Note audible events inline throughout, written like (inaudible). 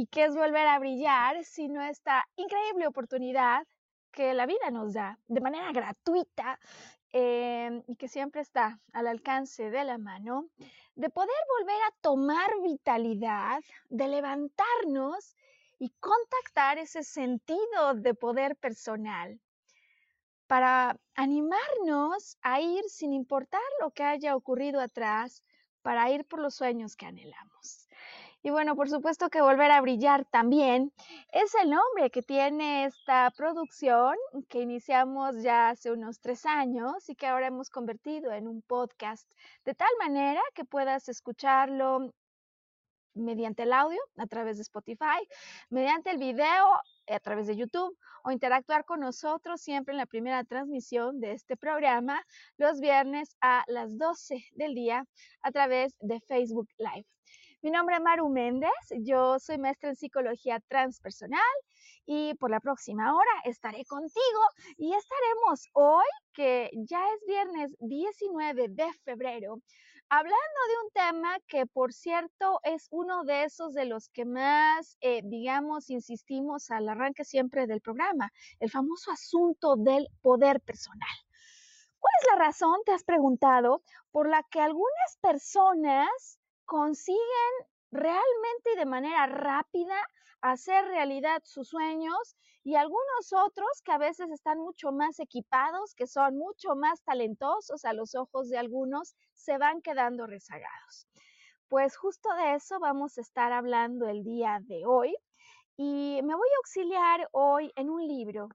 ¿Y qué es volver a brillar sino esta increíble oportunidad que la vida nos da de manera gratuita em, y que siempre está al alcance de la mano, de poder volver a tomar vitalidad, de levantarnos y contactar ese sentido de poder personal para animarnos a ir sin importar lo que haya ocurrido atrás, para ir por los sueños que anhelamos. Y bueno, por supuesto que Volver a Brillar también es el nombre que tiene esta producción que iniciamos ya hace unos tres años y que ahora hemos convertido en un podcast, de tal manera que puedas escucharlo mediante el audio a través de Spotify, mediante el video a través de YouTube o interactuar con nosotros siempre en la primera transmisión de este programa los viernes a las 12 del día a través de Facebook Live. Mi nombre es Maru Méndez, yo soy maestra en psicología transpersonal y por la próxima hora estaré contigo y estaremos hoy, que ya es viernes 19 de febrero, Hablando de un tema que, por cierto, es uno de esos de los que más, eh, digamos, insistimos al arranque siempre del programa, el famoso asunto del poder personal. ¿Cuál es la razón, te has preguntado, por la que algunas personas consiguen realmente y de manera rápida hacer realidad sus sueños y algunos otros que a veces están mucho más equipados, que son mucho más talentosos a los ojos de algunos, se van quedando rezagados. Pues justo de eso vamos a estar hablando el día de hoy y me voy a auxiliar hoy en un libro,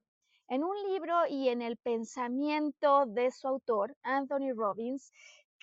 en un libro y en el pensamiento de su autor, Anthony Robbins,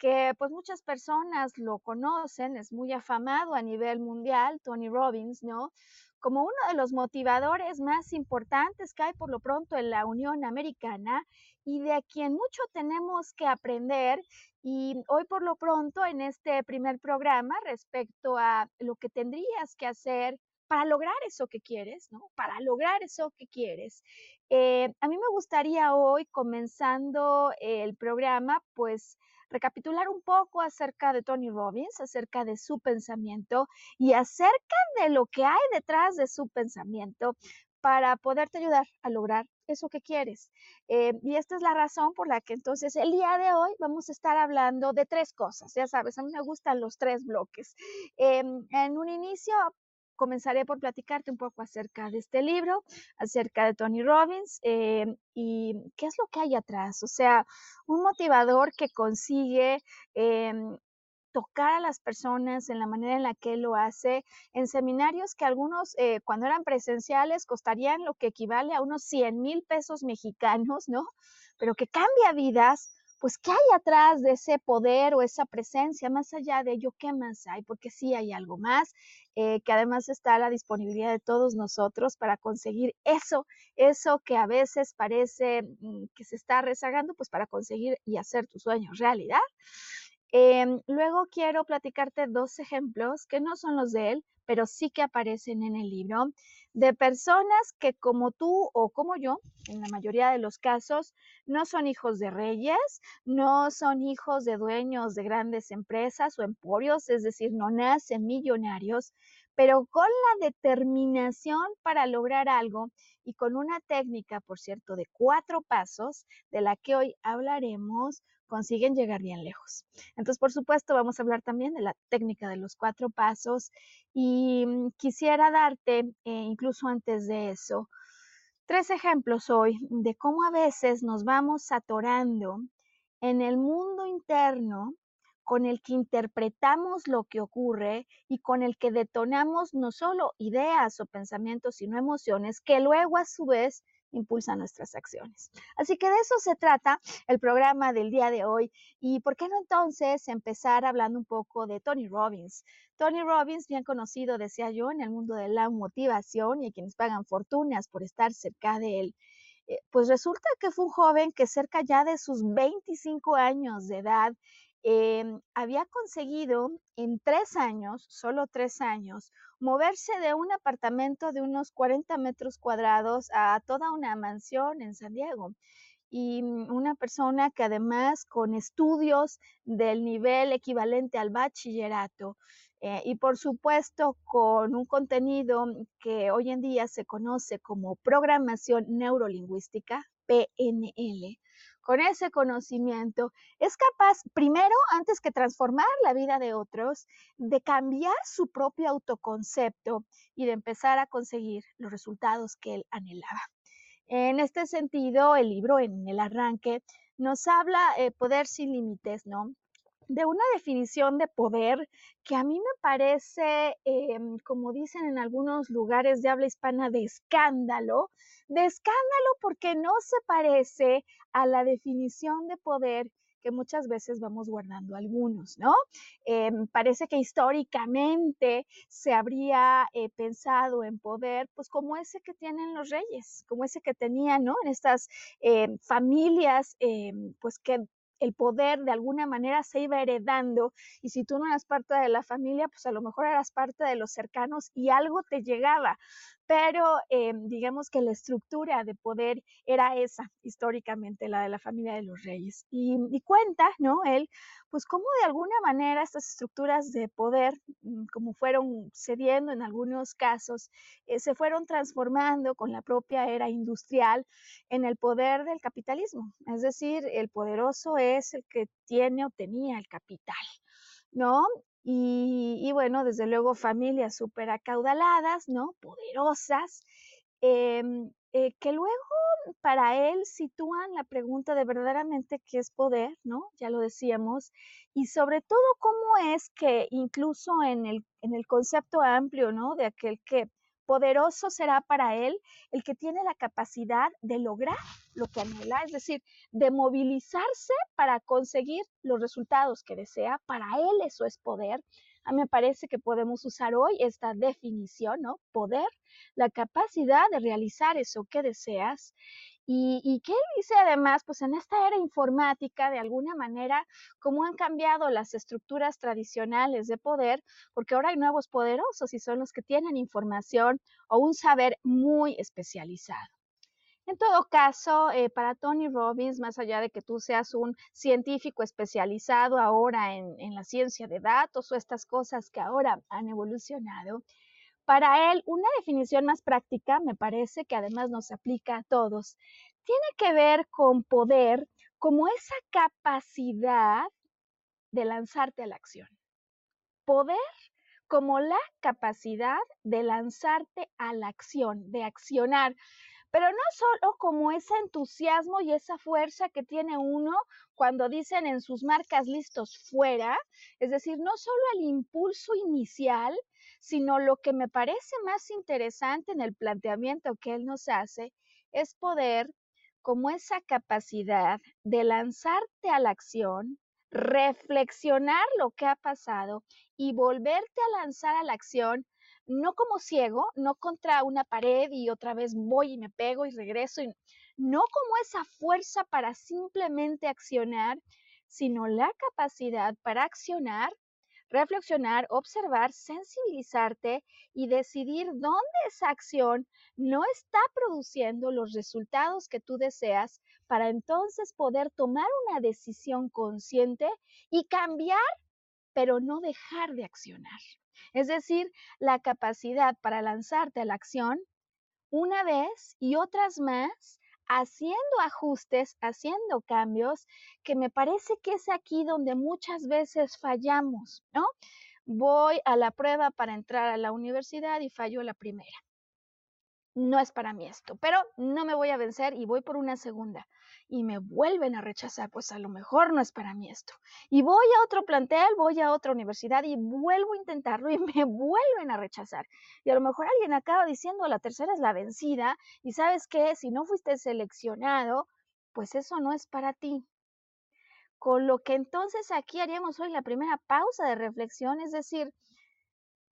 que pues muchas personas lo conocen, es muy afamado a nivel mundial, Tony Robbins, ¿no? Como uno de los motivadores más importantes que hay por lo pronto en la Unión Americana y de quien mucho tenemos que aprender. Y hoy por lo pronto en este primer programa respecto a lo que tendrías que hacer para lograr eso que quieres, ¿no? Para lograr eso que quieres. Eh, a mí me gustaría hoy, comenzando el programa, pues recapitular un poco acerca de Tony Robbins, acerca de su pensamiento y acerca de lo que hay detrás de su pensamiento para poderte ayudar a lograr eso que quieres. Eh, y esta es la razón por la que entonces el día de hoy vamos a estar hablando de tres cosas. Ya sabes, a mí me gustan los tres bloques. Em, en un inicio comenzaré por platicarte un poco acerca de este libro, acerca de Tony Robbins eh, y qué es lo que hay atrás. O sea, un motivador que consigue em, tocar a las personas en la manera en la que él lo hace, en seminarios que algunos, eh, cuando eran presenciales, costarían lo que equivale a unos 100 mil pesos mexicanos, ¿no? Pero que cambia vidas pues qué hay atrás de ese poder o esa presencia, más allá de ello, qué más hay, porque sí hay algo más, eh, que además está a la disponibilidad de todos nosotros para conseguir eso, eso que a veces parece mm, que se está rezagando, pues para conseguir y hacer tus sueños realidad. Em, luego quiero platicarte dos ejemplos que no son los de él, pero sí que aparecen en el libro, de personas que como tú o como yo, en la mayoría de los casos, no son hijos de reyes, no son hijos de dueños de grandes empresas o emporios, es decir, no nacen millonarios, pero con la determinación para lograr algo y con una técnica, por cierto, de cuatro pasos, de la que hoy hablaremos, consiguen llegar bien lejos. Entonces, por supuesto, vamos a hablar también de la técnica de los cuatro pasos y mm, quisiera darte, eh, incluso antes de eso, tres ejemplos hoy de cómo a veces nos vamos atorando en el mundo interno con el que interpretamos lo que ocurre y con el que detonamos no solo ideas o pensamientos, sino emociones que luego a su vez impulsa nuestras acciones. Así que de eso se trata el programa del día de hoy. ¿Y por qué no entonces empezar hablando un poco de Tony Robbins? Tony Robbins, bien conocido, decía yo, en el mundo de la motivación y a quienes pagan fortunas por estar cerca de él. Eh, pues resulta que fue un joven que cerca ya de sus 25 años de edad Em, había conseguido en tres años, solo tres años, moverse de un apartamento de unos 40 metros cuadrados a toda una mansión en San Diego. Y mm, una persona que además con estudios del nivel equivalente al bachillerato eh, y por supuesto con un contenido que hoy en día se conoce como programación neurolingüística, PNL, con ese conocimiento, es capaz, primero, antes que transformar la vida de otros, de cambiar su propio autoconcepto y de empezar a conseguir los resultados que él anhelaba. En este sentido, el libro en el arranque nos habla eh, poder sin límites, ¿no? De una definición de poder que a mí me parece, em, como dicen en algunos lugares de habla hispana, de escándalo, de escándalo porque no se parece a la definición de poder que muchas veces vamos guardando algunos, ¿no? Em, parece que históricamente se habría eh, pensado en poder, pues como ese que tienen los reyes, como ese que tenían, ¿no? En estas em, familias, pues que el poder de alguna manera se iba heredando y si tú no eras parte de la familia, pues a lo mejor eras parte de los cercanos y algo te llegaba. Pero eh, digamos que la estructura de poder era esa, históricamente, la de la familia de los reyes. Y, y cuenta, ¿no? Él, pues cómo de alguna manera estas estructuras de poder, mm, como fueron cediendo en algunos casos, eh, se fueron transformando con la propia era industrial en el poder del capitalismo. Es decir, el poderoso es el que tiene o tenía el capital, ¿no? Y, bueno, desde luego familias súper acaudaladas, ¿no? Poderosas, em, eh, que luego para él sitúan la pregunta de verdaderamente qué es poder, ¿no? Ya lo decíamos, y sobre todo cómo es que incluso en el, en el concepto amplio, ¿no? De aquel que poderoso será para él el que tiene la capacidad de lograr lo que anhela, es decir, de movilizarse para conseguir los resultados que desea. Para él eso es poder. A mí me parece que podemos usar hoy esta definición, ¿no? Poder, la capacidad de realizar eso que deseas y, y qué dice además, pues en esta era informática, de alguna manera, cómo han cambiado las estructuras tradicionales de poder, porque ahora hay nuevos poderosos y son los que tienen información o un saber muy especializado. En todo caso, eh, para Tony Robbins, más allá de que tú seas un científico especializado ahora en, la ciencia de datos o estas cosas que ahora han evolucionado, para él, una definición más práctica, me parece que además nos aplica a todos, tiene que ver con poder como esa capacidad de lanzarte a la acción. Poder como la capacidad de lanzarte a la acción, de accionar pero no solo como ese entusiasmo y esa fuerza que tiene uno cuando dicen en sus marcas listos fuera, es decir, no solo el impulso inicial, sino lo que me parece más interesante en el planteamiento que él nos hace es poder como esa capacidad de lanzarte a la acción, reflexionar lo que ha pasado y volverte a lanzar a la acción no como ciego, no contra una pared y otra vez voy y me pego y regreso, no como esa fuerza para simplemente accionar, sino la capacidad para accionar, reflexionar, observar, sensibilizarte y decidir dónde esa acción no está produciendo los resultados que tú deseas para entonces poder tomar una decisión consciente y cambiar, pero no dejar de accionar. Es decir, la capacidad para lanzarte a la acción una vez y otras más haciendo ajustes, haciendo cambios, que me parece que es aquí donde muchas veces fallamos, ¿no? Voy a la prueba para entrar a la universidad y fallo la primera no es para mí esto, pero no me voy a vencer y voy por una segunda y me vuelven a rechazar, pues a lo mejor no es para mí esto. Y voy a otro plantel, voy a otra universidad y vuelvo a intentarlo y (laughs) me vuelven a rechazar. Y a lo mejor alguien acaba diciendo la tercera es la vencida y sabes que si no fuiste seleccionado, pues eso no es para ti. Con lo que entonces aquí haríamos hoy la primera pausa de reflexión, es decir,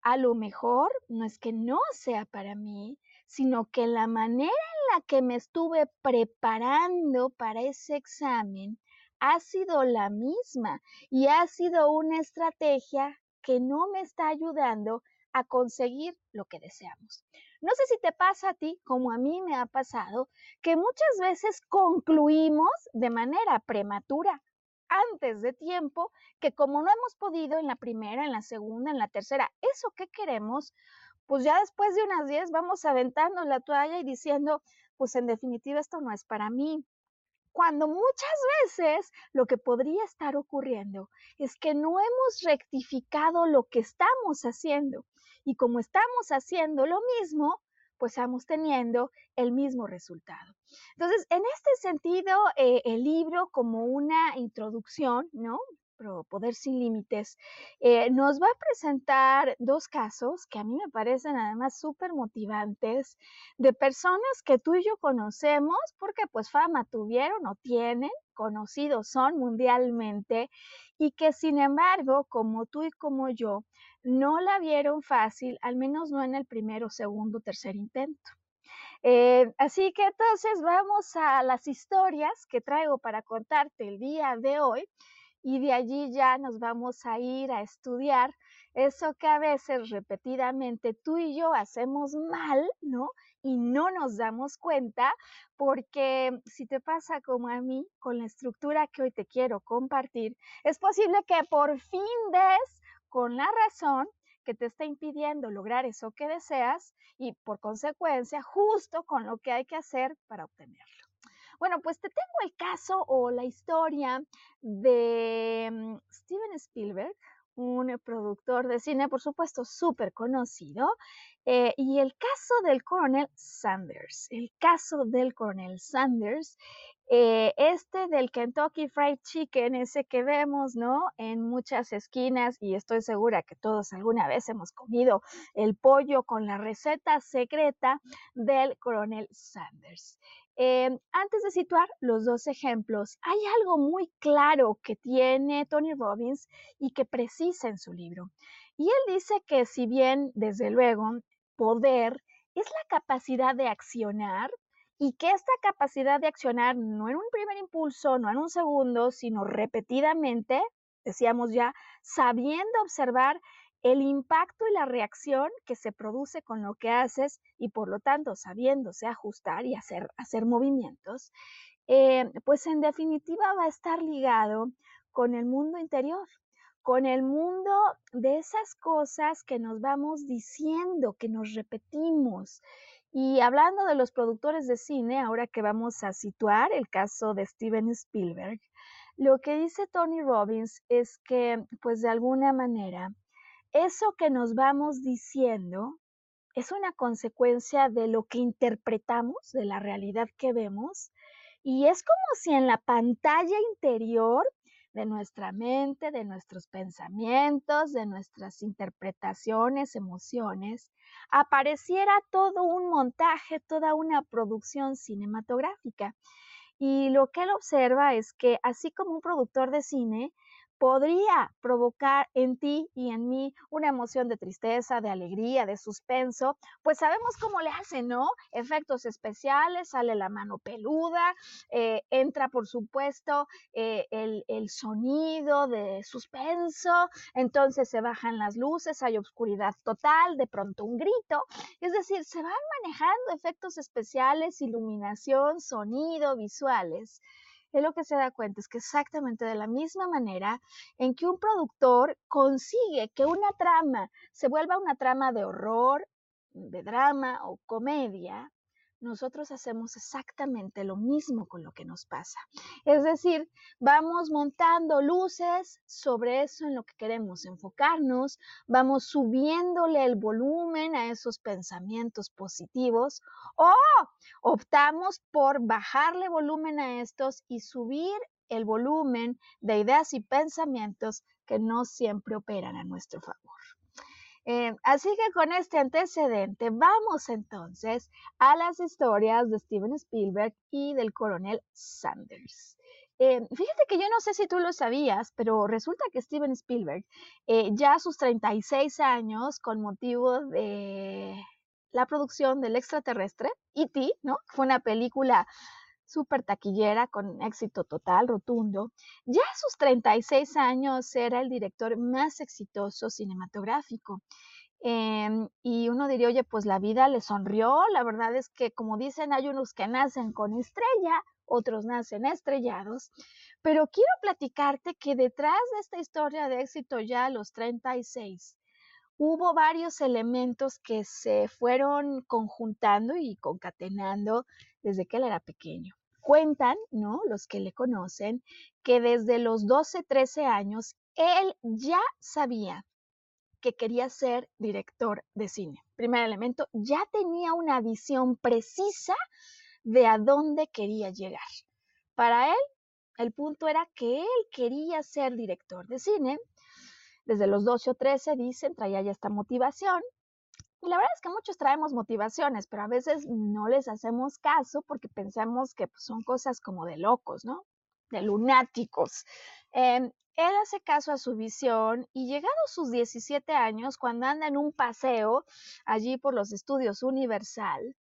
a lo mejor no es que no sea para mí, sino que la manera en la que me estuve preparando para ese examen ha sido la misma y ha sido una estrategia que no me está ayudando a conseguir lo que deseamos. No sé si te pasa a ti, como a mí me ha pasado, que muchas veces concluimos de manera prematura, antes de tiempo, que como no hemos podido en la primera, en la segunda, en la tercera, eso que queremos, pues ya después de unas 10 vamos aventando la toalla y diciendo, pues en definitiva esto no es para mí. Cuando muchas veces lo que podría estar ocurriendo es que no hemos rectificado lo que estamos haciendo. Y como estamos haciendo lo mismo, pues estamos teniendo el mismo resultado. Entonces, en este sentido, eh, el libro como una introducción, ¿no? Poder Sin Límites, eh, nos va a presentar dos casos que a mí me parecen además súper motivantes de personas que tú y yo conocemos porque pues fama tuvieron o tienen, conocidos son mundialmente y que sin embargo, como tú y como yo, no la vieron fácil, al menos no en el primero, segundo, tercer intento. Eh, así que entonces vamos a las historias que traigo para contarte el día de hoy y de allí ya nos vamos a ir a estudiar eso que a veces repetidamente tú y yo hacemos mal, ¿no? Y no nos damos cuenta porque si te pasa como a mí con la estructura que hoy te quiero compartir, es posible que por fin des con la razón que te está impidiendo lograr eso que deseas y por consecuencia justo con lo que hay que hacer para obtenerlo. Bueno, pues te tengo el caso o la historia de mm, Steven Spielberg, un productor de cine, por supuesto, súper conocido, eh, y el caso del coronel Sanders, el caso del coronel Sanders, eh, este del Kentucky Fried Chicken, ese que vemos, ¿no? En muchas esquinas, y estoy segura que todos alguna vez hemos comido el pollo con la receta secreta del coronel Sanders. Em, antes de situar los dos ejemplos, hay algo muy claro que tiene Tony Robbins y que precisa en su libro. Y él dice que si bien, desde luego, poder es la capacidad de accionar y que esta capacidad de accionar no en un primer impulso, no en un segundo, sino repetidamente, decíamos ya, sabiendo observar el impacto y la reacción que se produce con lo que haces y por lo tanto sabiéndose ajustar y hacer, hacer movimientos, eh, pues en definitiva va a estar ligado con el mundo interior, con el mundo de esas cosas que nos vamos diciendo, que nos repetimos. Y hablando de los productores de cine, ahora que vamos a situar el caso de Steven Spielberg, lo que dice Tony Robbins es que, pues de alguna manera, eso que nos vamos diciendo es una consecuencia de lo que interpretamos, de la realidad que vemos, y es como si en la pantalla interior de nuestra mente, de nuestros pensamientos, de nuestras interpretaciones, emociones, apareciera todo un montaje, toda una producción cinematográfica. Y lo que él observa es que así como un productor de cine podría provocar en ti y en mí una emoción de tristeza, de alegría, de suspenso, pues sabemos cómo le hacen, ¿no? Efectos especiales, sale la mano peluda, eh, entra por supuesto eh, el, el sonido de suspenso, entonces se bajan las luces, hay oscuridad total, de pronto un grito, es decir, se van manejando efectos especiales, iluminación, sonido, visuales es lo que se da cuenta es que exactamente de la misma manera en que un productor consigue que una trama se vuelva una trama de horror, de drama o comedia, nosotros hacemos exactamente lo mismo con lo que nos pasa. Es decir, vamos montando luces sobre eso en lo que queremos enfocarnos, vamos subiéndole el volumen a esos pensamientos positivos o optamos por bajarle volumen a estos y subir el volumen de ideas y pensamientos que no siempre operan a nuestro favor. Eh, así que con este antecedente vamos entonces a las historias de Steven Spielberg y del coronel Sanders. Eh, fíjate que yo no sé si tú lo sabías, pero resulta que Steven Spielberg, eh, ya a sus 36 años, con motivo de la producción del extraterrestre, E.T., ¿no? Fue una película súper taquillera, con éxito total, rotundo. Ya a sus 36 años era el director más exitoso cinematográfico. Em, y uno diría, oye, pues la vida le sonrió. La verdad es que, como dicen, hay unos que nacen con estrella, otros nacen estrellados. Pero quiero platicarte que detrás de esta historia de éxito ya a los 36, hubo varios elementos que se fueron conjuntando y concatenando desde que él era pequeño. Cuentan, ¿no? Los que le conocen, que desde los 12, 13 años, él ya sabía que quería ser director de cine. Primer elemento, ya tenía una visión precisa de a dónde quería llegar. Para él, el punto era que él quería ser director de cine. Desde los 12 o 13, dicen, traía ya esta motivación. Y la verdad es que muchos traemos motivaciones, pero a veces no les hacemos caso porque pensamos que pues, son cosas como de locos, ¿no? De lunáticos. Em, él hace caso a su visión y llegados sus 17 años, cuando anda en un paseo allí por los estudios Universal,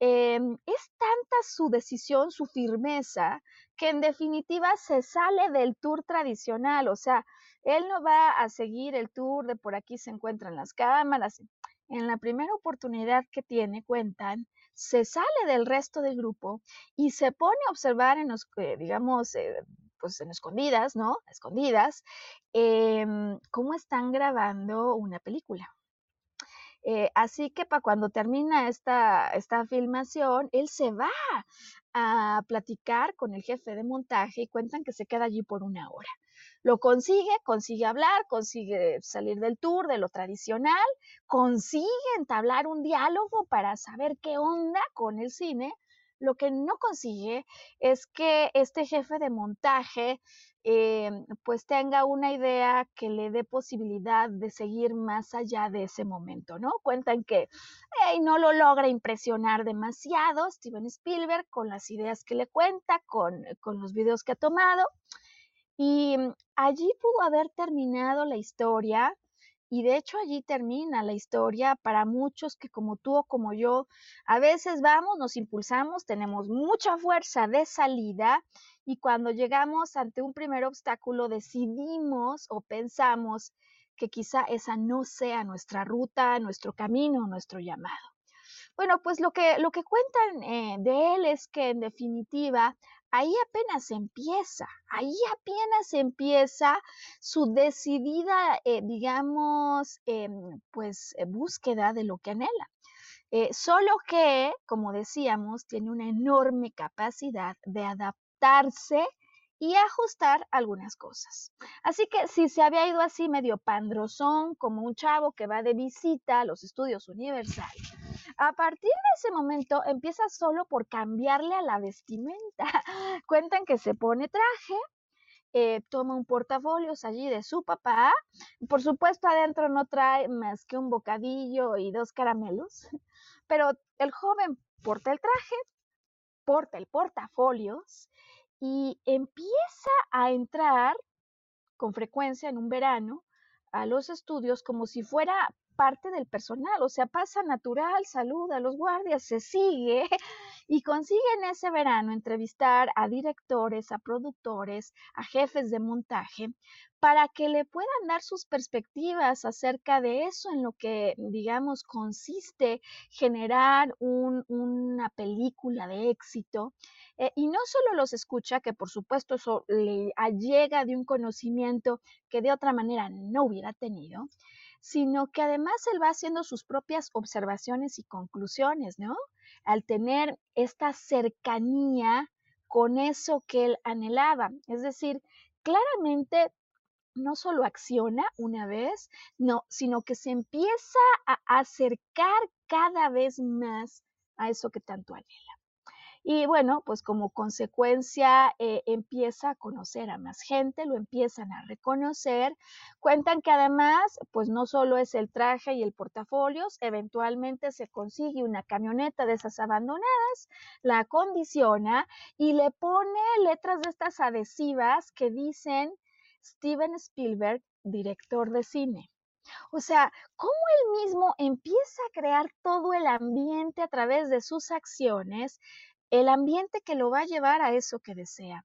em, es tanta su decisión, su firmeza, que en definitiva se sale del tour tradicional, o sea, él no va a seguir el tour de por aquí se encuentran las cámaras, en la primera oportunidad que tiene, cuentan, se sale del resto del grupo y se pone a observar en los, eh, digamos, eh, pues en escondidas, ¿no? Escondidas, em, cómo están grabando una película. Eh, así que para cuando termina esta, esta filmación, él se va a platicar con el jefe de montaje y cuentan que se queda allí por una hora. Lo consigue, consigue hablar, consigue salir del tour, de lo tradicional, consigue entablar un diálogo para saber qué onda con el cine. Lo que no consigue es que este jefe de montaje eh, pues tenga una idea que le dé posibilidad de seguir más allá de ese momento, ¿no? Cuentan que no lo logra impresionar demasiado Steven Spielberg con las ideas que le cuenta, con, con los videos que ha tomado. Y mm, allí pudo haber terminado la historia y de hecho allí termina la historia para muchos que como tú o como yo, a veces vamos, nos impulsamos, tenemos mucha fuerza de salida y cuando llegamos ante un primer obstáculo decidimos o pensamos que quizá esa no sea nuestra ruta, nuestro camino, nuestro llamado. Bueno, pues lo que, lo que cuentan eh, de él es que en definitiva ahí apenas empieza, ahí apenas empieza su decidida, eh, digamos, em, pues eh, búsqueda de lo que anhela. Eh, solo que, como decíamos, tiene una enorme capacidad de adaptarse y ajustar algunas cosas. Así que si se había ido así medio pandrozón, como un chavo que va de visita a los estudios Universal, a partir de ese momento empieza solo por cambiarle a la vestimenta. (laughs) Cuentan que se pone traje, eh, toma un portafolios allí de su papá. Por supuesto, adentro no trae más que un bocadillo y dos caramelos, pero el joven porta el traje, porta el portafolios y empieza a entrar con frecuencia en un verano a los estudios como si fuera parte del personal, o sea, pasa natural, saluda a los guardias, se sigue (laughs) y consiguen ese verano entrevistar a directores, a productores, a jefes de montaje, para que le puedan dar sus perspectivas acerca de eso en lo que, digamos, consiste generar una película de éxito. Eh, y no solo los escucha, que por supuesto eso le llega de un conocimiento que de otra manera no hubiera tenido, sino que además él va haciendo sus propias observaciones y conclusiones, ¿no? Al tener esta cercanía con eso que él anhelaba. Es decir, claramente no solo acciona una vez, no, sino que se empieza a acercar cada vez más a eso que tanto anhela. Y bueno, pues como consecuencia eh, empieza a conocer a más gente, lo empiezan a reconocer. Cuentan que además, pues no solo es el traje y el portafolios, eventualmente se consigue una camioneta de esas abandonadas, la acondiciona y le pone letras de estas adhesivas que dicen Steven Spielberg, director de cine. O sea, cómo él mismo empieza a crear todo el ambiente a través de sus acciones, el ambiente que lo va a llevar a eso que desea.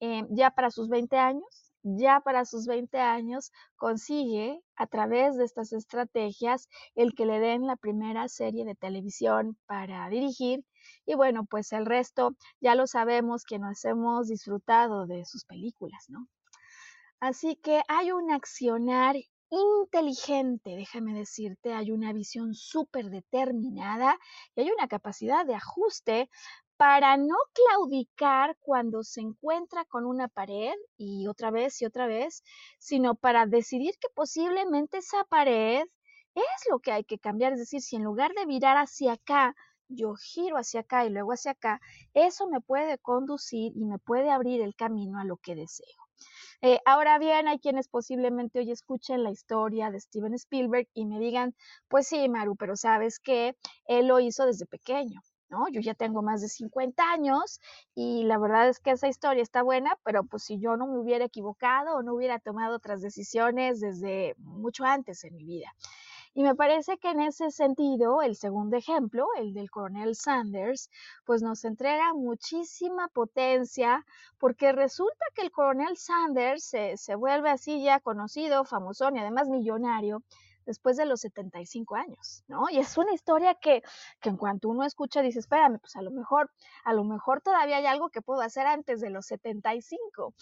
Eh, ya para sus 20 años, ya para sus 20 años consigue a través de estas estrategias el que le den la primera serie de televisión para dirigir y bueno, pues el resto ya lo sabemos que nos hemos disfrutado de sus películas, ¿no? Así que hay un accionar inteligente, déjame decirte, hay una visión súper determinada y hay una capacidad de ajuste para no claudicar cuando se encuentra con una pared y otra vez y otra vez, sino para decidir que posiblemente esa pared es lo que hay que cambiar. Es decir, si en lugar de virar hacia acá, yo giro hacia acá y luego hacia acá, eso me puede conducir y me puede abrir el camino a lo que deseo. Eh, ahora bien, hay quienes posiblemente hoy escuchen la historia de Steven Spielberg y me digan, pues sí, Maru, pero sabes que él lo hizo desde pequeño. ¿No? Yo ya tengo más de 50 años y la verdad es que esa historia está buena, pero pues si yo no me hubiera equivocado o no hubiera tomado otras decisiones desde mucho antes en mi vida. Y me parece que en ese sentido, el segundo ejemplo, el del coronel Sanders, pues nos entrega muchísima potencia porque resulta que el coronel Sanders se, se vuelve así ya conocido, famosón y además millonario después de los 75 años, ¿no? Y es una historia que, que en cuanto uno escucha dice, espérame, pues a lo mejor, a lo mejor todavía hay algo que puedo hacer antes de los 75.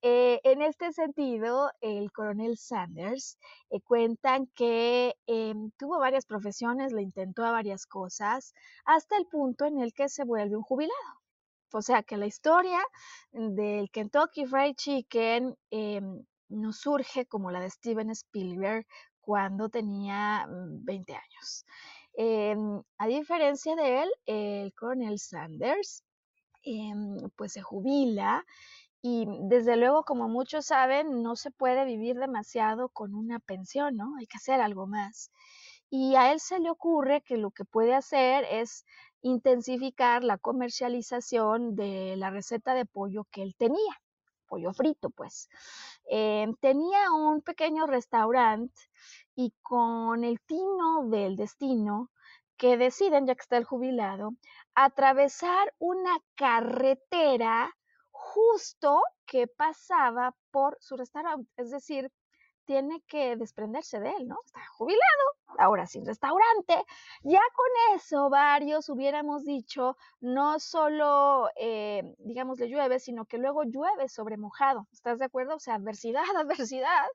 Eh, en este sentido, el coronel Sanders eh, cuentan que em, tuvo varias profesiones, le intentó a varias cosas, hasta el punto en el que se vuelve un jubilado. O sea que la historia del Kentucky Fried Chicken em, no surge como la de Steven Spielberg, cuando tenía 20 mm, años. Em, a diferencia de él, el coronel Sanders em, pues se jubila y desde luego, como muchos saben, no se puede vivir demasiado con una pensión, ¿no? Hay que hacer algo más. Y a él se le ocurre que lo que puede hacer es intensificar la comercialización de la receta de pollo que él tenía, pollo frito, pues. Em, tenía un pequeño restaurante y con el tino del destino que deciden, ya que está el jubilado, atravesar una carretera justo que pasaba por su restaurante. Es decir, tiene que desprenderse de él, ¿no? Está jubilado, ahora sin restaurante. Ya con eso, varios hubiéramos dicho, no solo, eh, digamos, le llueve, sino que luego llueve sobre mojado. ¿Estás de acuerdo? O sea, adversidad, (laughs) adversidad.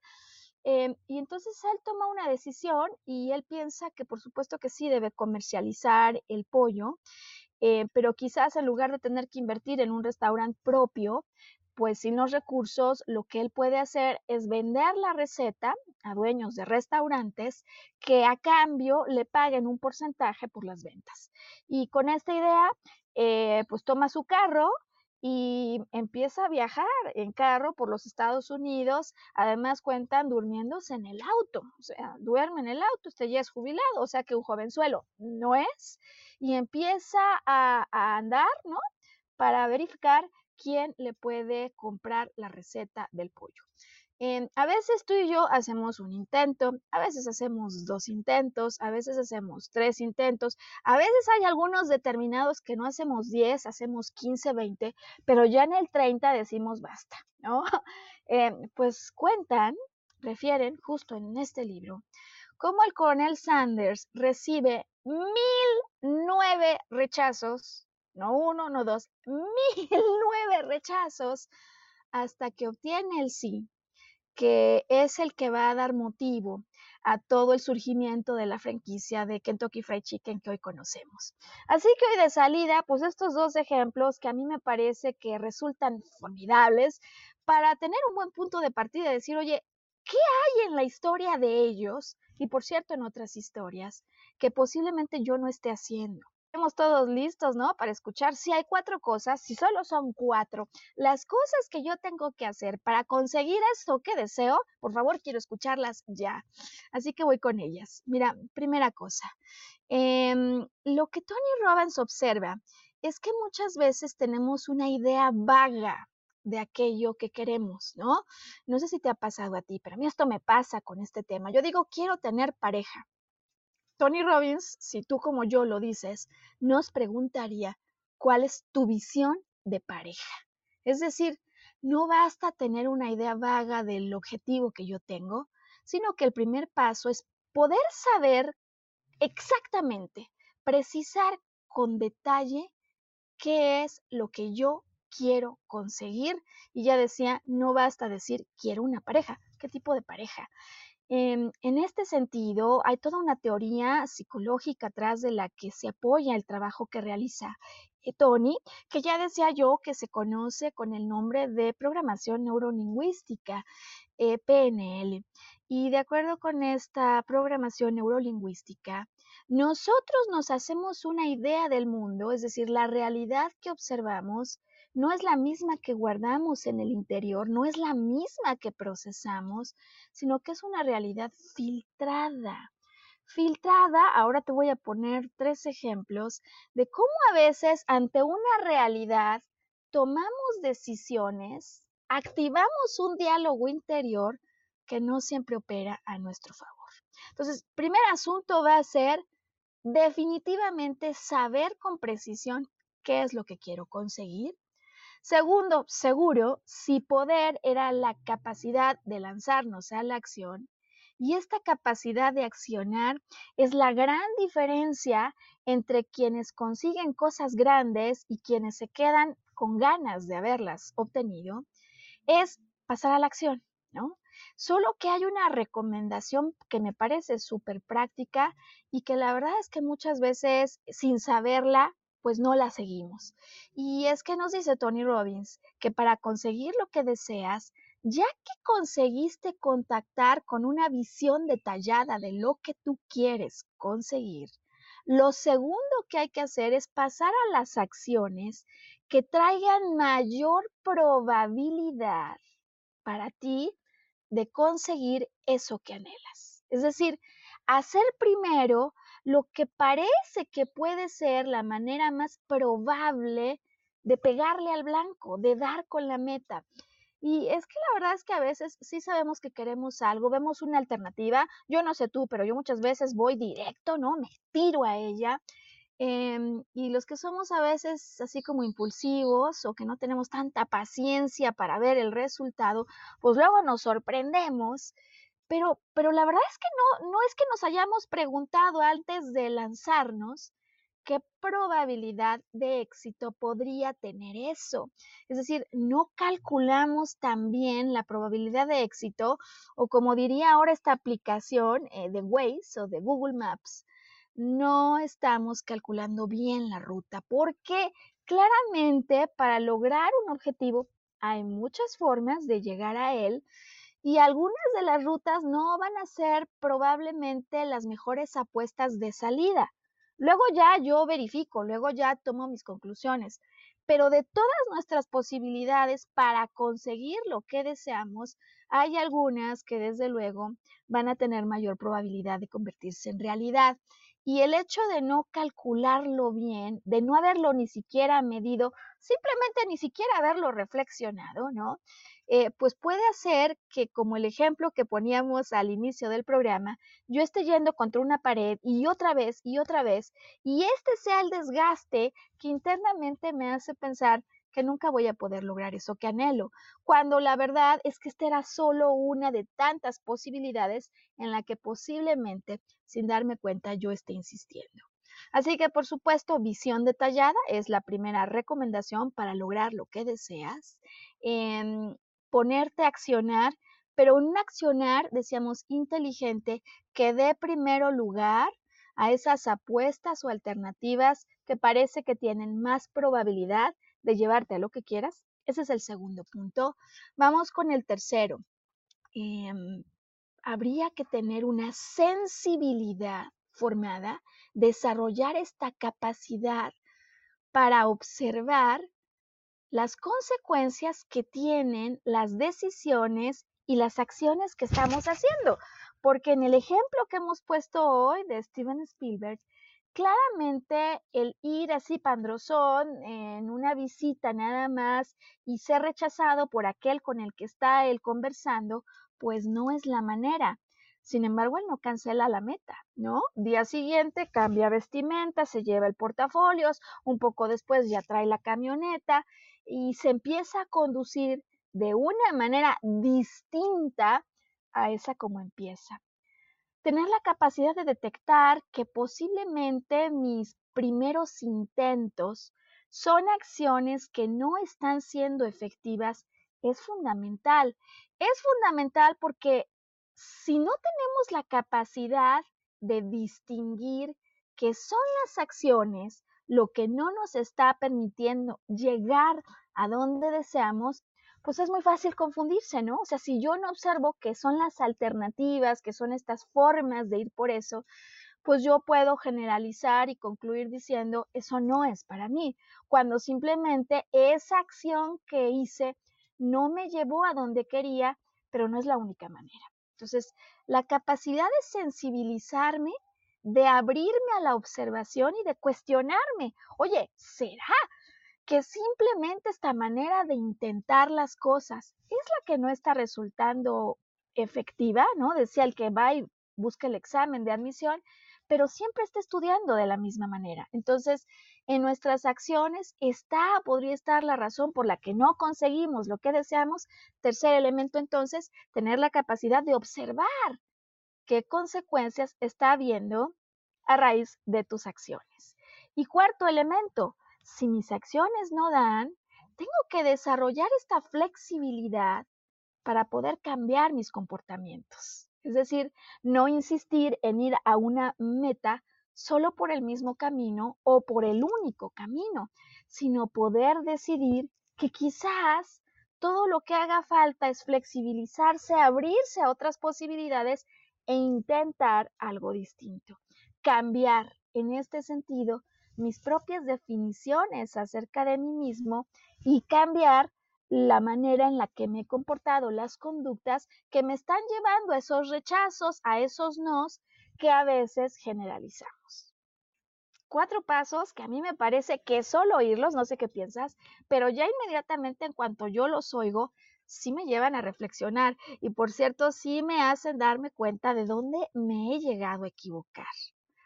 Em, y entonces él toma una decisión y él piensa que por supuesto que sí debe comercializar el pollo, eh, pero quizás en lugar de tener que invertir en un restaurante propio, pues sin los recursos, lo que él puede hacer es vender la receta a dueños de restaurantes que a cambio le paguen un porcentaje por las ventas. Y con esta idea, eh, pues toma su carro, y empieza a viajar en carro por los Estados Unidos. Además cuentan durmiéndose en el auto, o sea, duerme en el auto, usted ya es jubilado, o sea que un jovenzuelo no es, y empieza a, a andar, ¿no? Para verificar quién le puede comprar la receta del pollo. A veces tú y yo hacemos un intento, a veces hacemos dos intentos, a veces hacemos tres intentos, a veces hay algunos determinados que no hacemos 10, hacemos 15, 20, pero ya en el 30 decimos basta, ¿no? (laughs) Em, pues cuentan, refieren justo en este libro, cómo el coronel Sanders recibe mil nueve rechazos, no uno, no dos, (laughs) mil nueve rechazos hasta que obtiene el sí que es el que va a dar motivo a todo el surgimiento de la franquicia de Kentucky Fried Chicken que hoy conocemos. Así que hoy de salida, pues estos dos ejemplos que a mí me parece que resultan formidables para tener un buen punto de partida y decir, oye, ¿qué hay en la historia de ellos? Y por cierto, en otras historias que posiblemente yo no esté haciendo. Estamos todos listos, ¿no? Para escuchar si hay cuatro cosas, si solo son cuatro, las cosas que yo tengo que hacer para conseguir eso que deseo, por favor, quiero escucharlas ya. Así que voy con ellas. Mira, primera cosa, em, lo que Tony Robbins observa es que muchas veces tenemos una idea vaga de aquello que queremos, ¿no? No sé si te ha pasado a ti, pero a mí esto me pasa con este tema. Yo digo, quiero tener pareja. Tony Robbins, si tú como yo lo dices, nos preguntaría cuál es tu visión de pareja. Es decir, no basta tener una idea vaga del objetivo que yo tengo, sino que el primer paso es poder saber exactamente, precisar con detalle qué es lo que yo quiero conseguir. Y ya decía, no basta decir quiero una pareja. ¿Qué tipo de pareja? Em, en este sentido, hay toda una teoría psicológica atrás de la que se apoya el trabajo que realiza eh, Tony, que ya decía yo que se conoce con el nombre de programación neurolingüística, eh, PNL. Y de acuerdo con esta programación neurolingüística, nosotros nos hacemos una idea del mundo, es decir, la realidad que observamos no es la misma que guardamos en el interior, no es la misma que procesamos, sino que es una realidad filtrada. Filtrada, ahora te voy a poner tres ejemplos de cómo a veces ante una realidad tomamos decisiones, activamos un diálogo interior que no siempre opera a nuestro favor. Entonces, primer asunto va a ser definitivamente saber con precisión qué es lo que quiero conseguir. Segundo, seguro, si poder era la capacidad de lanzarnos a la acción. Y esta capacidad de accionar es la gran diferencia entre quienes consiguen cosas grandes y quienes se quedan con ganas de haberlas obtenido, es pasar a la acción, ¿no? Solo que hay una recomendación que me parece súper práctica y que la verdad es que muchas veces sin saberla pues no la seguimos. Y es que nos dice Tony Robbins que para conseguir lo que deseas, ya que conseguiste contactar con una visión detallada de lo que tú quieres conseguir, lo segundo que hay que hacer es pasar a las acciones que traigan mayor probabilidad para ti de conseguir eso que anhelas. Es decir, hacer primero lo que parece que puede ser la manera más probable de pegarle al blanco, de dar con la meta. Y es que la verdad es que a veces sí sabemos que queremos algo, vemos una alternativa. Yo no sé tú, pero yo muchas veces voy directo, ¿no? Me tiro a ella. Em, y los que somos a veces así como impulsivos o que no tenemos tanta paciencia para ver el resultado, pues luego nos sorprendemos pero, pero la verdad es que no, no es que nos hayamos preguntado antes de lanzarnos qué probabilidad de éxito podría tener eso. Es decir, no calculamos también la probabilidad de éxito o como diría ahora esta aplicación eh, de Waze o de Google Maps, no estamos calculando bien la ruta porque claramente para lograr un objetivo hay muchas formas de llegar a él y algunas de las rutas no van a ser probablemente las mejores apuestas de salida. Luego ya yo verifico, luego ya tomo mis conclusiones, pero de todas nuestras posibilidades para conseguir lo que deseamos, hay algunas que desde luego van a tener mayor probabilidad de convertirse en realidad. Y el hecho de no calcularlo bien, de no haberlo ni siquiera medido, simplemente ni siquiera haberlo reflexionado, ¿no? Eh, pues puede hacer que, como el ejemplo que poníamos al inicio del programa, yo esté yendo contra una pared y otra vez y otra vez, y este sea el desgaste que internamente me hace pensar que nunca voy a poder lograr eso que anhelo, cuando la verdad es que esta era solo una de tantas posibilidades en la que posiblemente, sin darme cuenta, yo esté insistiendo. Así que, por supuesto, visión detallada es la primera recomendación para lograr lo que deseas. Em, ponerte a accionar, pero un accionar, decíamos, inteligente, que dé primero lugar a esas apuestas o alternativas que parece que tienen más probabilidad de llevarte a lo que quieras. Ese es el segundo punto. Vamos con el tercero. Em, habría que tener una sensibilidad formada, desarrollar esta capacidad para observar las consecuencias que tienen las decisiones y las acciones que estamos haciendo. Porque en el ejemplo que hemos puesto hoy de Steven Spielberg, claramente el ir así pandrozón en una visita nada más y ser rechazado por aquel con el que está él conversando, pues no es la manera. Sin embargo, él no cancela la meta, ¿no? Día siguiente cambia vestimenta, se lleva el portafolios, un poco después ya trae la camioneta y se empieza a conducir de una manera distinta a esa como empieza. Tener la capacidad de detectar que posiblemente mis primeros intentos son acciones que no están siendo efectivas es fundamental. Es fundamental porque si no tenemos la capacidad de distinguir qué son las acciones lo que no nos está permitiendo llegar a donde deseamos, pues es muy fácil confundirse, ¿no? O sea, si yo no observo qué son las alternativas, qué son estas formas de ir por eso, pues yo puedo generalizar y concluir diciendo, eso no es para mí, cuando simplemente esa acción que hice no me llevó a donde quería, pero no es la única manera. Entonces, la capacidad de sensibilizarme de abrirme a la observación y de cuestionarme, oye, ¿será que simplemente esta manera de intentar las cosas es la que no está resultando efectiva, ¿no? Decía el que va y busca el examen de admisión, pero siempre está estudiando de la misma manera. Entonces, en nuestras acciones está, podría estar la razón por la que no conseguimos lo que deseamos. Tercer elemento, entonces, tener la capacidad de observar qué consecuencias está habiendo a raíz de tus acciones. Y cuarto elemento, si mis acciones no dan, tengo que desarrollar esta flexibilidad para poder cambiar mis comportamientos. Es decir, no insistir en ir a una meta solo por el mismo camino o por el único camino, sino poder decidir que quizás todo lo que haga falta es flexibilizarse, abrirse a otras posibilidades e intentar algo distinto. Cambiar en este sentido mis propias definiciones acerca de mí mismo y cambiar la manera en la que me he comportado, las conductas que me están llevando a esos rechazos, a esos nos que a veces generalizamos. Cuatro pasos que a mí me parece que solo oírlos, no sé qué piensas, pero ya inmediatamente en cuanto yo los oigo, sí me llevan a reflexionar y por cierto, sí me hacen darme cuenta de dónde me he llegado a equivocar.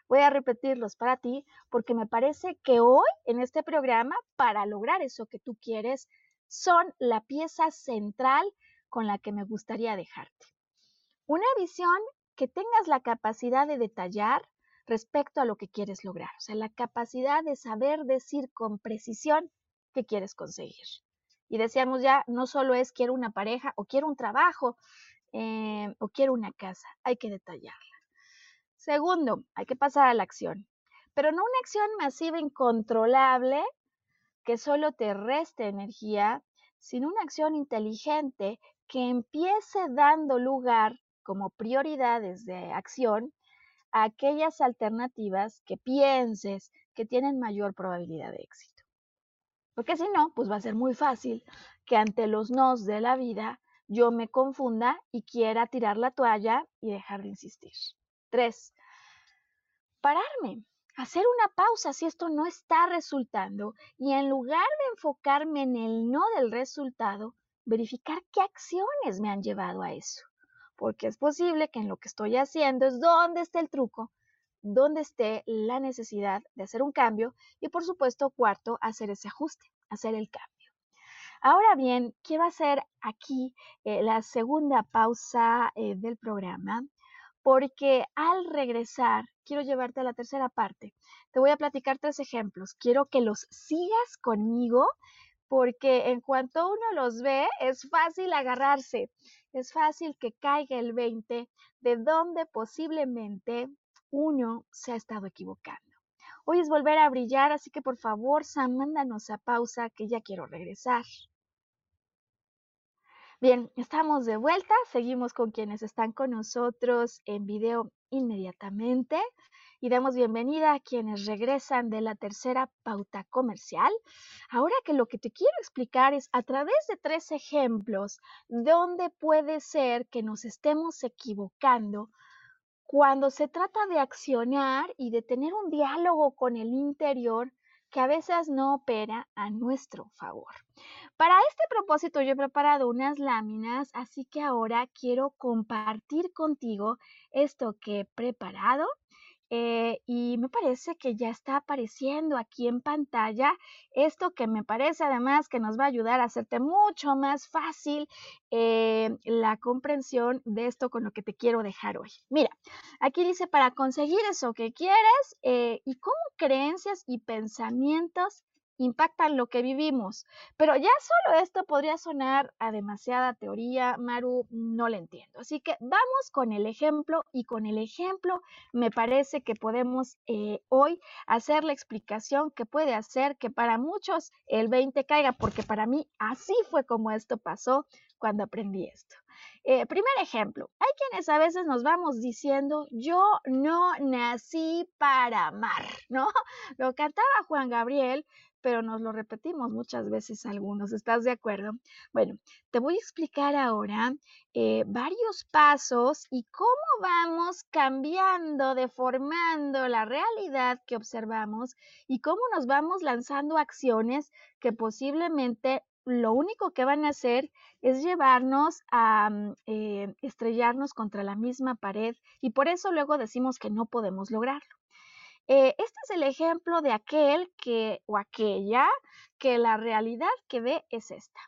Voy a repetirlos para ti porque me parece que hoy en este programa, para lograr eso que tú quieres, son la pieza central con la que me gustaría dejarte. Una visión que tengas la capacidad de detallar respecto a lo que quieres lograr, o sea, la capacidad de saber decir con precisión qué quieres conseguir. Y decíamos ya, no solo es quiero una pareja o quiero un trabajo eh, o quiero una casa, hay que detallarla. Segundo, hay que pasar a la acción, pero no una acción masiva incontrolable que solo te reste energía, sino una acción inteligente que empiece dando lugar como prioridades de acción a aquellas alternativas que pienses que tienen mayor probabilidad de éxito. Porque si no, pues va a ser muy fácil que ante los nos de la vida yo me confunda y quiera tirar la toalla y dejar de insistir. Tres, pararme, hacer una pausa si esto no está resultando y en lugar de enfocarme en el no del resultado, verificar qué acciones me han llevado a eso, porque es posible que en lo que estoy haciendo es donde esté el truco, donde esté la necesidad de hacer un cambio y por supuesto, cuarto, hacer ese ajuste, hacer el cambio. Ahora bien, quiero hacer aquí eh, la segunda pausa eh, del programa porque al regresar quiero llevarte a la tercera parte. Te voy a platicar tres ejemplos. Quiero que los sigas conmigo porque en cuanto uno los ve es fácil agarrarse, es fácil que caiga el 20 de donde posiblemente uno se ha estado equivocando. Hoy es volver a brillar, así que por favor, Sam, mándanos a pausa que ya quiero regresar. Bien, estamos de vuelta, seguimos con quienes están con nosotros en video inmediatamente y damos bienvenida a quienes regresan de la tercera pauta comercial. Ahora que lo que te quiero explicar es a través de tres ejemplos dónde puede ser que nos estemos equivocando cuando se trata de accionar y de tener un diálogo con el interior que a veces no opera a nuestro favor. Para este propósito yo he preparado unas láminas, así que ahora quiero compartir contigo esto que he preparado eh, y me parece que ya está apareciendo aquí en pantalla esto que me parece además que nos va a ayudar a hacerte mucho más fácil eh, la comprensión de esto con lo que te quiero dejar hoy. Mira, aquí dice para conseguir eso que quieres eh, y cómo creencias y pensamientos impactan lo que vivimos. Pero ya solo esto podría sonar a demasiada teoría, Maru, no le entiendo. Así que vamos con el ejemplo y con el ejemplo me parece que podemos eh, hoy hacer la explicación que puede hacer que para muchos el 20 caiga, porque para mí así fue como esto pasó cuando aprendí esto. Eh, primer ejemplo, hay quienes a veces nos vamos diciendo, yo no nací para amar, ¿no? Lo cantaba Juan Gabriel, pero nos lo repetimos muchas veces algunos. ¿Estás de acuerdo? Bueno, te voy a explicar ahora eh, varios pasos y cómo vamos cambiando, deformando la realidad que observamos y cómo nos vamos lanzando acciones que posiblemente lo único que van a hacer es llevarnos a mm, eh, estrellarnos contra la misma pared y por eso luego decimos que no podemos lograrlo. Eh, este es el ejemplo de aquel que o aquella que la realidad que ve es esta.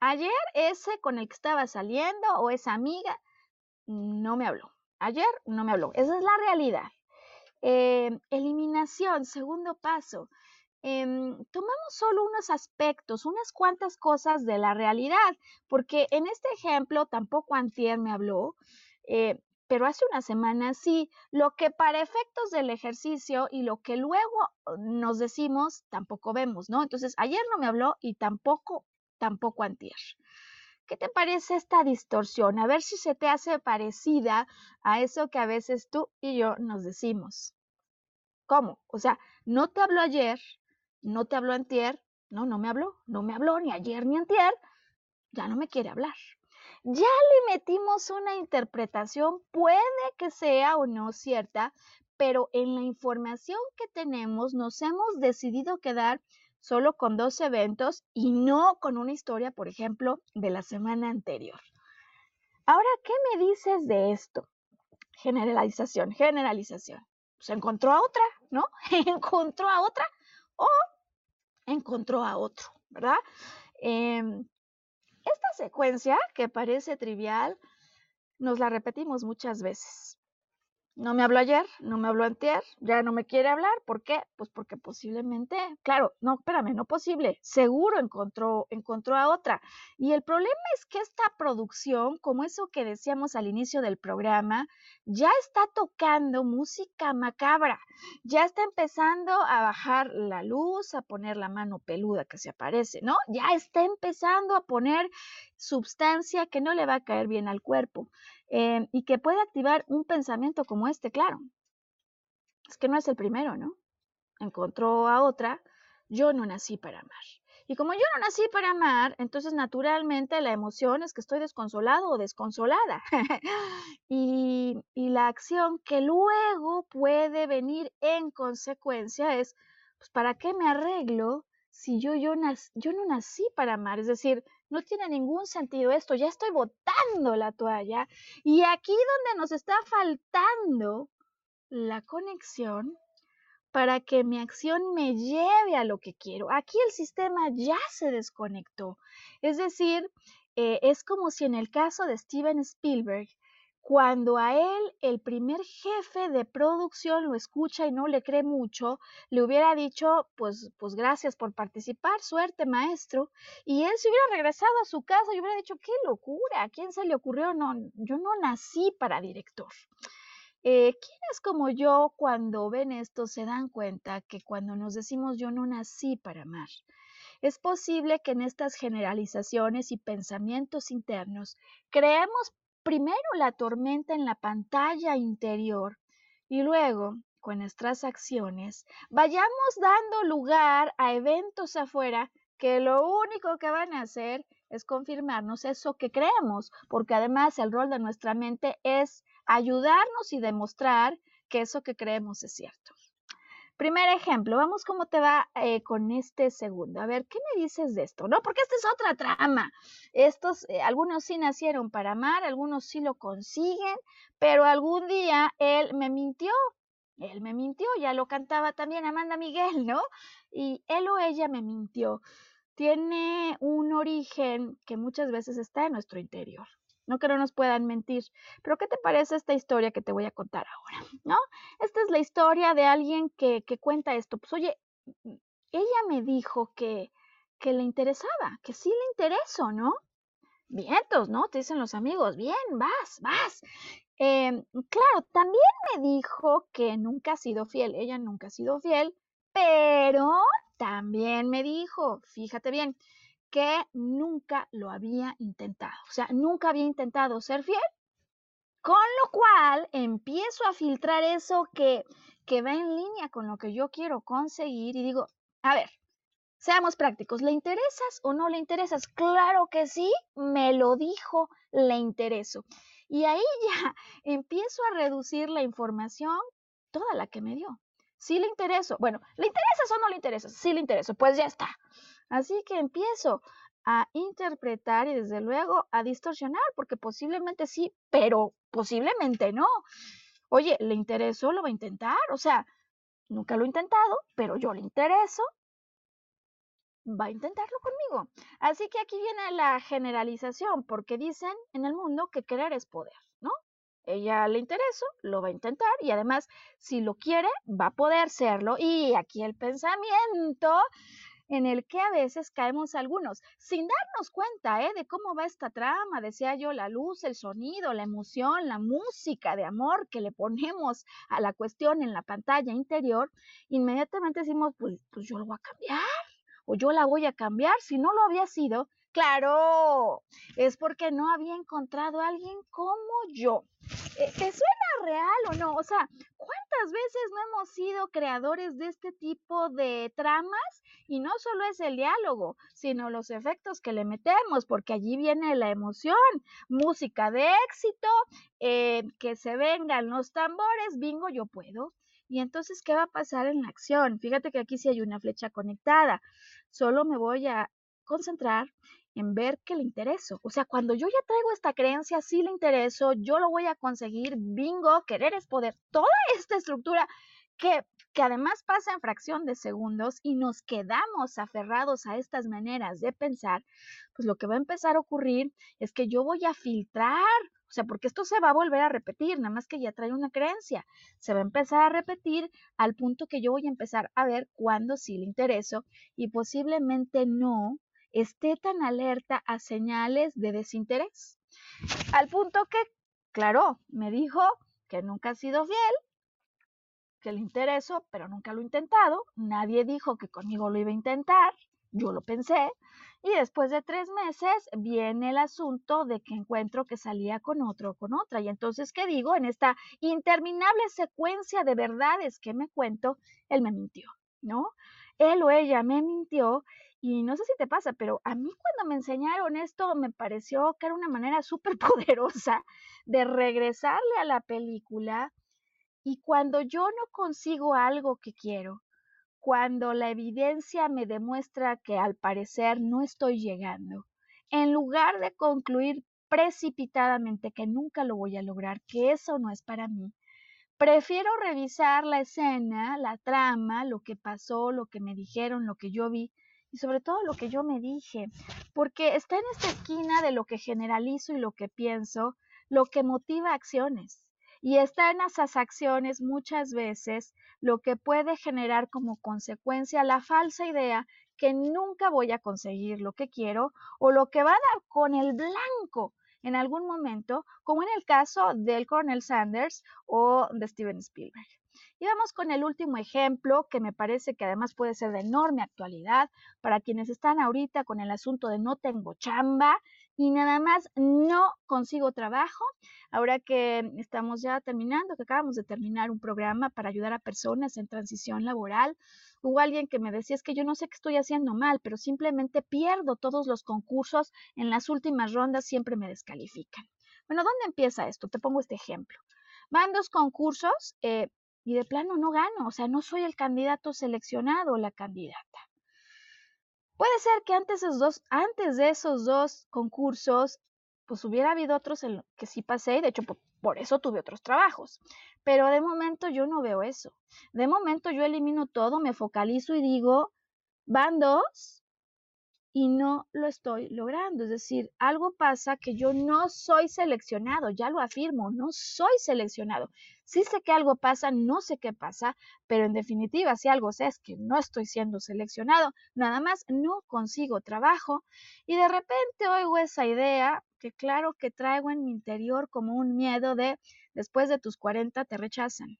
Ayer ese con el que estaba saliendo o esa amiga no me habló. Ayer no me habló. Esa es la realidad. Em, eliminación, segundo paso. Em, tomamos solo unos aspectos, unas cuantas cosas de la realidad, porque en este ejemplo tampoco Antier me habló. Eh, pero hace una semana sí, lo que para efectos del ejercicio y lo que luego uh, nos decimos, tampoco vemos, ¿no? Entonces, ayer no me habló y tampoco, tampoco antier. ¿Qué te parece esta distorsión? A ver si se te hace parecida a eso que a veces tú y yo nos decimos. ¿Cómo? O sea, no te habló ayer, no te habló antier, no, no me habló, no me habló ni ayer ni antier, ya no me quiere hablar ya le metimos una interpretación, puede que sea o no cierta, pero en la información que tenemos nos hemos decidido quedar solo con dos eventos y no con una historia, por ejemplo, de la semana anterior. Ahora, ¿qué me dices de esto? Generalización, generalización. Se encontró a otra, ¿no? (laughs) encontró a otra o encontró a otro, ¿verdad? Em, esta secuencia, que parece trivial, nos la repetimos muchas veces. No me habló ayer, no me habló antier, ya no me quiere hablar. ¿Por qué? Pues porque posiblemente, claro, no, espérame, no posible, seguro encontró, encontró a otra. Y el problema es que esta producción, como eso que decíamos al inicio del programa, ya está tocando música macabra, ya está empezando a bajar la luz, a poner la mano peluda que se aparece, ¿no? Ya está empezando a poner sustancia que no le va a caer bien al cuerpo. Em, y que puede activar un pensamiento como este, claro. Es que no es el primero, ¿no? Encontró a otra, yo no nací para amar. Y como yo no nací para amar, entonces naturalmente la emoción es que estoy desconsolado o desconsolada. (laughs) y, y, la acción que luego puede venir en consecuencia es, pues, ¿para qué me arreglo si yo, yo, yo no nací para amar? Es decir, no tiene ningún sentido esto, ya estoy botando la toalla. Y aquí donde nos está faltando la conexión para que mi acción me lleve a lo que quiero. Aquí el sistema ya se desconectó. Es decir, eh, es como si en el caso de Steven Spielberg, cuando a él el primer jefe de producción lo escucha y no le cree mucho, le hubiera dicho, pues, pues gracias por participar, suerte maestro, y él se hubiera regresado a su casa y hubiera dicho, qué locura, ¿a quién se le ocurrió? No, yo no nací para director. Eh, ¿Quiénes como yo cuando ven esto se dan cuenta que cuando nos decimos yo no nací para amar? Es posible que en estas generalizaciones y pensamientos internos creemos primero la tormenta en la pantalla interior y luego, con nuestras acciones, vayamos dando lugar a eventos afuera que lo único que van a hacer es confirmarnos eso que creemos, porque además el rol de nuestra mente es ayudarnos y demostrar que eso que creemos es cierto. Primer ejemplo, vamos cómo te va eh, con este segundo. A ver, ¿qué me dices de esto? No, porque esta es otra trama. Estos, eh, algunos sí nacieron para amar, algunos sí lo consiguen, pero algún día él me mintió. Él me mintió, ya lo cantaba también Amanda Miguel, ¿no? Y él o ella me mintió. Tiene un origen que muchas veces está en nuestro interior no que no nos puedan mentir. Pero ¿qué te parece esta historia que te voy a contar ahora? (laughs) ¿No? Esta es la historia de alguien que, que cuenta esto. Pues oye, mm, ella me dijo que, que le interesaba, que sí le interesó, ¿no? Vientos, ¿no? Te dicen los amigos, bien, vas, vas. Em, claro, también me dijo que nunca ha sido fiel, ella nunca ha sido fiel, pero también me dijo, fíjate bien, que nunca lo había intentado. O sea, nunca había intentado ser fiel. Con lo cual empiezo a filtrar eso que, que va en línea con lo que yo quiero conseguir y digo, a ver, seamos prácticos, ¿le interesas o no le interesas? Claro que sí, me lo dijo, le intereso. Y ahí (laughs) ya empiezo a reducir la información, toda la que me dio. Sí le intereso. Bueno, ¿le interesas o no le interesas? Sí le intereso, pues ya está. Así que empiezo a interpretar y desde luego a distorsionar, porque posiblemente sí, pero posiblemente no. Oye, ¿le interesó? ¿Lo va a intentar? O sea, nunca lo he intentado, pero yo le intereso, va a intentarlo conmigo. Así que aquí viene la generalización, porque dicen en el mundo que querer es poder, ¿no? Ella le interesó, lo va a intentar y además, si lo quiere, va a poder serlo. Y aquí el pensamiento en el que a veces caemos algunos, sin darnos cuenta ¿eh? de cómo va esta trama, decía yo, la luz, el sonido, la emoción, la música de amor que le ponemos a la cuestión en la pantalla interior, inmediatamente decimos, pues, pues yo lo voy a cambiar o yo la voy a cambiar, si no lo había sido, Claro, es porque no había encontrado a alguien como yo. Eh, ¿Te suena real o no? O sea, ¿cuántas veces no hemos sido creadores de este tipo de tramas? Y no solo es el diálogo, sino los efectos que le metemos, porque allí viene la emoción, música de éxito, eh, que se vengan los tambores, bingo, yo puedo. Y entonces, ¿qué va a pasar en la acción? Fíjate que aquí sí hay una flecha conectada. Solo me voy a concentrar en ver que le intereso. O sea, cuando yo ya traigo esta creencia, sí le intereso, yo lo voy a conseguir, bingo, querer es poder, toda esta estructura que, que además pasa en fracción de segundos y nos quedamos aferrados a estas maneras de pensar, pues lo que va a empezar a ocurrir es que yo voy a filtrar, o sea, porque esto se va a volver a repetir, nada más que ya trae una creencia, se va a empezar a repetir al punto que yo voy a empezar a ver cuándo sí le intereso y posiblemente no esté tan alerta a señales de desinterés. Al punto que, claro, me dijo que nunca ha sido fiel, que le interesó, pero nunca lo ha intentado. Nadie dijo que conmigo lo iba a intentar. Yo lo pensé. Y después de tres meses viene el asunto de que encuentro que salía con otro o con otra. Y entonces, ¿qué digo? En esta interminable secuencia de verdades que me cuento, él me mintió, ¿no? Él o ella me mintió y no sé si te pasa, pero a mí cuando me enseñaron esto me pareció que era una manera súper (laughs) poderosa de regresarle a la película. Y cuando yo no consigo algo que quiero, cuando la evidencia me demuestra que al parecer no estoy llegando, en lugar de concluir precipitadamente que nunca lo voy a lograr, que eso no es para mí, prefiero revisar la escena, la trama, lo que pasó, lo que me dijeron, lo que yo vi y sobre todo lo que yo me dije, porque está en esta esquina de lo que generalizo y lo que pienso, lo que motiva acciones. Y está en esas acciones muchas veces lo que puede generar como consecuencia la falsa idea que nunca voy a conseguir lo que quiero o lo que va a dar con el blanco en algún momento, como en el caso del Colonel Sanders o de Steven Spielberg. Y vamos con el último ejemplo, que me parece que además puede ser de enorme actualidad para quienes están ahorita con el asunto de no tengo chamba y nada más no consigo trabajo. Ahora que estamos ya terminando, que acabamos de terminar un programa para ayudar a personas en transición laboral, hubo alguien que me decía, es que yo no sé qué estoy haciendo mal, pero simplemente pierdo todos los concursos, en las últimas rondas siempre me descalifican. Bueno, ¿dónde empieza esto? Te pongo este ejemplo. Van dos concursos eh, y de plano no gano, o sea, no soy el candidato seleccionado o la candidata. Puede ser que antes dos, antes de esos dos concursos, pues hubiera habido otros en que sí pasé, y de hecho por eso tuve otros trabajos. Pero de momento yo no veo eso. De momento yo elimino todo, me focalizo y digo, van dos, y no lo estoy logrando. Es decir, algo pasa que yo no soy seleccionado, ya lo afirmo, no soy seleccionado. Sí sé que algo pasa, no sé qué pasa, pero en definitiva, si algo sé es que no estoy siendo seleccionado, nada más no consigo trabajo y de repente oigo esa idea que claro que traigo en mi interior como un miedo de después de tus 40 te rechazan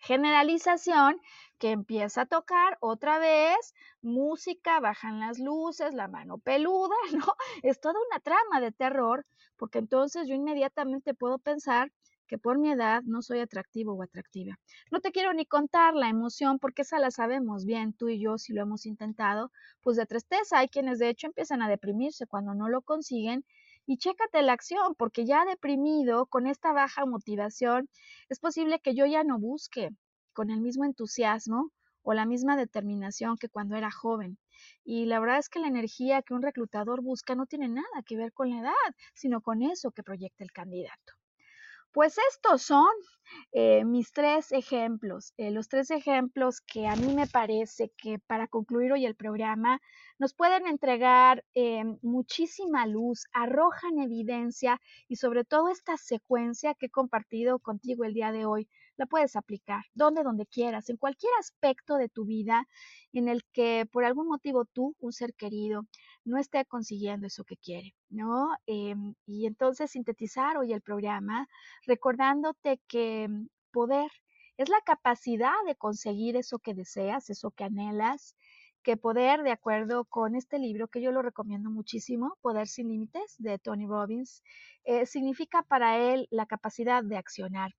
generalización que empieza a tocar otra vez, música, bajan las luces, la mano peluda, (laughs) ¿no? Es toda una trama de terror, porque entonces yo inmediatamente puedo pensar que por mi edad no soy atractivo o atractiva. No te quiero ni contar la emoción, porque esa la sabemos bien, tú y yo, si lo hemos intentado, pues de tristeza. Hay quienes de hecho empiezan a deprimirse cuando no lo consiguen y chécate la acción, porque ya deprimido, con esta baja motivación, es posible que yo ya no busque con el mismo entusiasmo o la misma determinación que cuando era joven. Y la verdad es que la energía que un reclutador busca no tiene nada que ver con la edad, sino con eso que proyecta el candidato. Pues estos son eh, mis tres ejemplos, eh, los tres ejemplos que a mí me parece que para concluir hoy el programa nos pueden entregar eh, muchísima luz, arrojan evidencia y sobre todo esta secuencia que he compartido contigo el día de hoy, la puedes aplicar donde, donde quieras, en cualquier aspecto de tu vida en el que por algún motivo tú, un ser querido, no esté consiguiendo eso que quiere, ¿no? Em, y entonces sintetizar hoy el programa recordándote que mm, poder es la capacidad de conseguir eso que deseas, eso que anhelas, que poder, de acuerdo con este libro que yo lo recomiendo muchísimo, Poder sin Límites, de Tony Robbins, eh, significa para él la capacidad de accionar.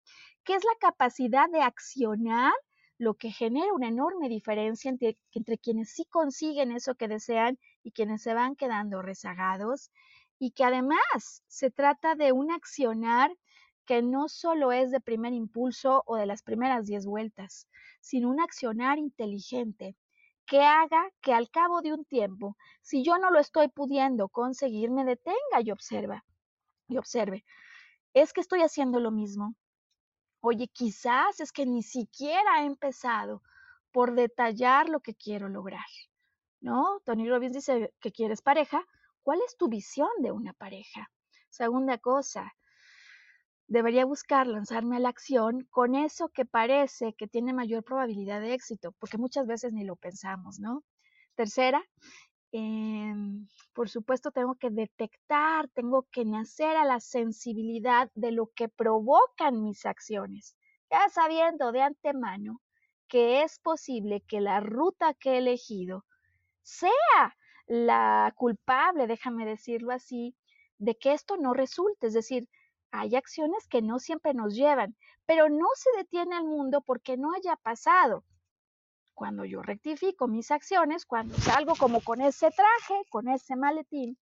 ¿Qué es la capacidad de accionar? Lo que genera una enorme diferencia entre, entre quienes sí consiguen eso que desean y quienes se van quedando rezagados, y que además se trata de un accionar que no solo es de primer impulso o de las primeras diez vueltas, sino un accionar inteligente que haga que al cabo de un tiempo, si yo no lo estoy pudiendo conseguir, me detenga y observa y observe. Es que estoy haciendo lo mismo. Oye, quizás es que ni siquiera he empezado por detallar lo que quiero lograr. ¿No? Tony Robbins dice que quieres pareja. ¿Cuál es tu visión de una pareja? Segunda cosa, debería buscar lanzarme a la acción con eso que parece que tiene mayor probabilidad de éxito, porque muchas veces ni lo pensamos, ¿no? Tercera, em, por supuesto tengo que detectar, tengo que nacer a la sensibilidad de lo que provocan mis acciones, ya sabiendo de antemano que es posible que la ruta que he elegido sea la culpable, déjame decirlo así, de que esto no resulte, es decir, hay acciones que no siempre nos llevan, pero no se detiene el mundo porque no haya pasado. Cuando yo rectifico mis acciones, cuando salgo como con ese traje, con ese maletín,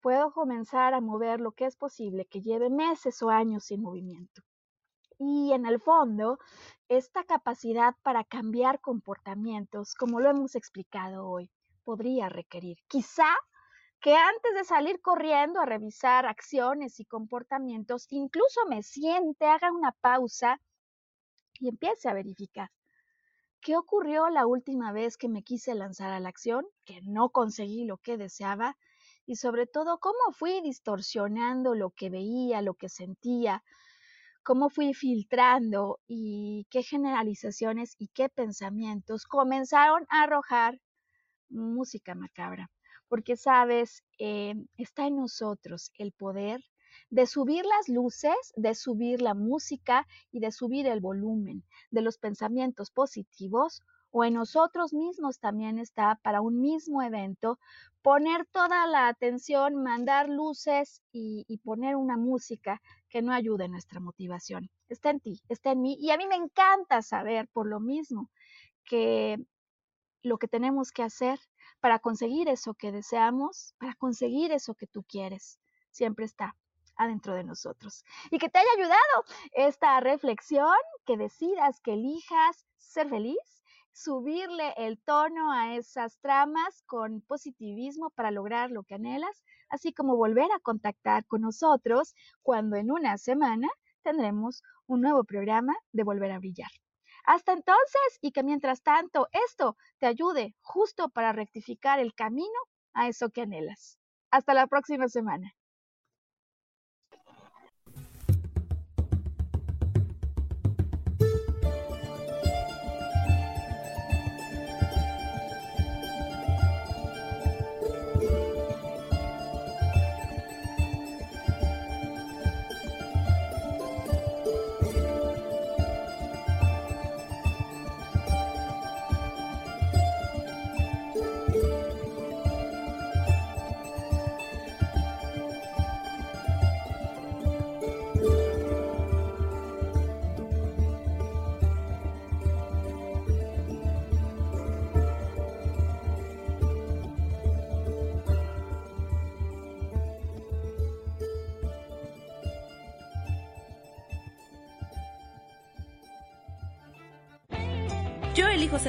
puedo comenzar a mover lo que es posible que lleve meses o años sin movimiento. Y en el fondo, esta capacidad para cambiar comportamientos, como lo hemos explicado hoy, podría requerir quizá que antes de salir corriendo a revisar acciones y comportamientos, incluso me siente, haga una pausa y empiece a verificar. ¿Qué ocurrió la última vez que me quise lanzar a la acción, que no conseguí lo que deseaba? Y sobre todo, ¿cómo fui distorsionando lo que veía, lo que sentía? ¿Cómo fui filtrando y qué generalizaciones y qué pensamientos comenzaron a arrojar música macabra? Porque sabes, eh, está en nosotros el poder de subir las luces, de subir la música y de subir el volumen de los pensamientos positivos o en nosotros mismos también está para un mismo evento poner toda la atención, mandar luces y, poner una música que no ayude nuestra motivación. Está en ti, está en mí y a mí me encanta saber por lo mismo que lo que tenemos que hacer para conseguir eso que deseamos, para conseguir eso que tú quieres. Siempre está adentro de nosotros. Y que te haya ayudado esta reflexión, que decidas, que elijas ser feliz, subirle el tono a esas tramas con positivismo para lograr lo que anhelas, así como volver a contactar con nosotros cuando en una semana tendremos un nuevo programa de Volver a Brillar. Hasta entonces y que mientras tanto esto te ayude justo para rectificar el camino a eso que anhelas. Hasta la próxima semana.